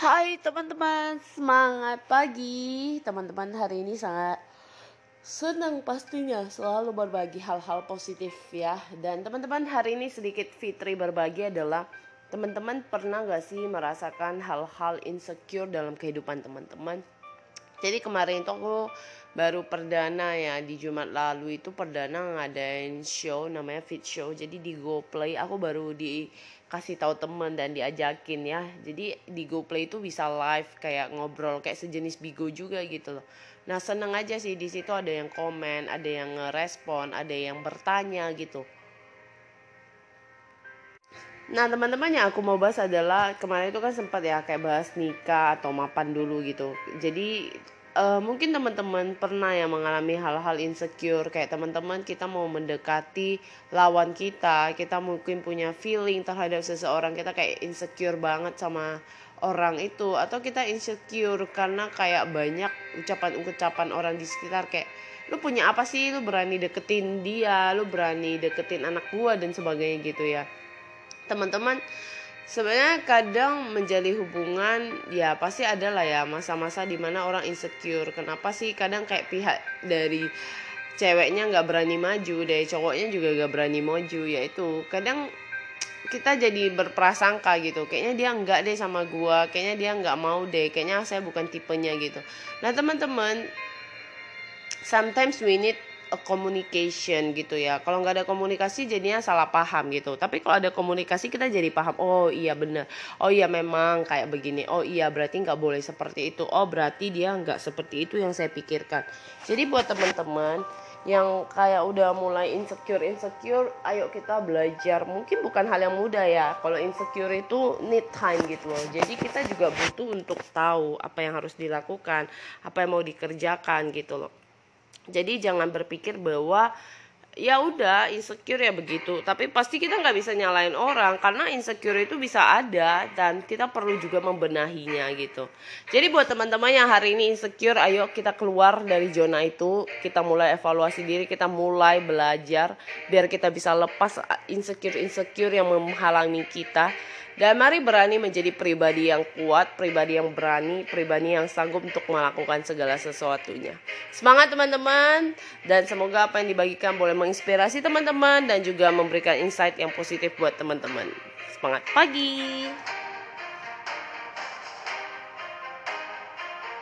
Hai teman-teman, semangat pagi. Teman-teman hari ini sangat senang pastinya selalu berbagi hal-hal positif ya. Dan teman-teman hari ini sedikit Fitri berbagi adalah teman-teman pernah gak sih merasakan hal-hal insecure dalam kehidupan teman-teman? Jadi kemarin itu aku baru perdana ya di Jumat lalu itu perdana ngadain show namanya Fit Show. Jadi di GoPlay aku baru di kasih tahu temen dan diajakin ya. Jadi di GoPlay itu bisa live kayak ngobrol kayak sejenis Bigo juga gitu loh. Nah seneng aja sih di situ ada yang komen ada yang ngerespon ada yang bertanya gitu. Nah teman-teman yang aku mau bahas adalah kemarin itu kan sempat ya kayak bahas nikah atau mapan dulu gitu. Jadi uh, mungkin teman-teman pernah ya mengalami hal-hal insecure kayak teman-teman kita mau mendekati lawan kita kita mungkin punya feeling terhadap seseorang kita kayak insecure banget sama orang itu atau kita insecure karena kayak banyak ucapan-ucapan orang di sekitar kayak lu punya apa sih? Lu berani deketin dia lu berani deketin anak gua dan sebagainya gitu ya. Teman-teman sebenarnya kadang menjadi hubungan ya pasti ada lah ya masa-masa di mana orang insecure. Kenapa sih? Kadang kayak pihak dari ceweknya nggak berani maju dari cowoknya juga nggak berani maju yaitu kadang kita jadi berprasangka gitu. Kayaknya dia nggak deh sama gua kayaknya dia nggak mau deh kayaknya saya bukan tipenya gitu. Nah teman-teman sometimes we need communication gitu ya. Kalau nggak ada komunikasi jadinya salah paham gitu. Tapi kalau ada komunikasi kita jadi paham oh iya bener. Oh iya memang kayak begini. Oh iya berarti nggak boleh seperti itu. Oh berarti dia nggak seperti itu yang saya pikirkan. Jadi buat teman-teman yang kayak udah mulai insecure insecure ayo kita belajar. Mungkin bukan hal yang mudah ya. Kalau insecure itu need time gitu loh. Jadi kita juga butuh untuk tahu apa yang harus dilakukan apa yang mau dikerjakan gitu loh jadi jangan berpikir bahwa ya udah insecure ya begitu. Tapi pasti kita nggak bisa nyalain orang karena insecure itu bisa ada dan kita perlu juga membenahinya gitu. Jadi buat teman-teman yang hari ini insecure ayo kita keluar dari zona itu. Kita mulai evaluasi diri kita mulai belajar biar kita bisa lepas insecure insecure yang menghalangi kita dan mari berani menjadi pribadi yang kuat, pribadi yang berani, pribadi yang sanggup untuk melakukan segala sesuatunya. Semangat teman-teman dan semoga apa yang dibagikan boleh menginspirasi teman-teman dan juga memberikan insight yang positif buat teman-teman. Semangat pagi.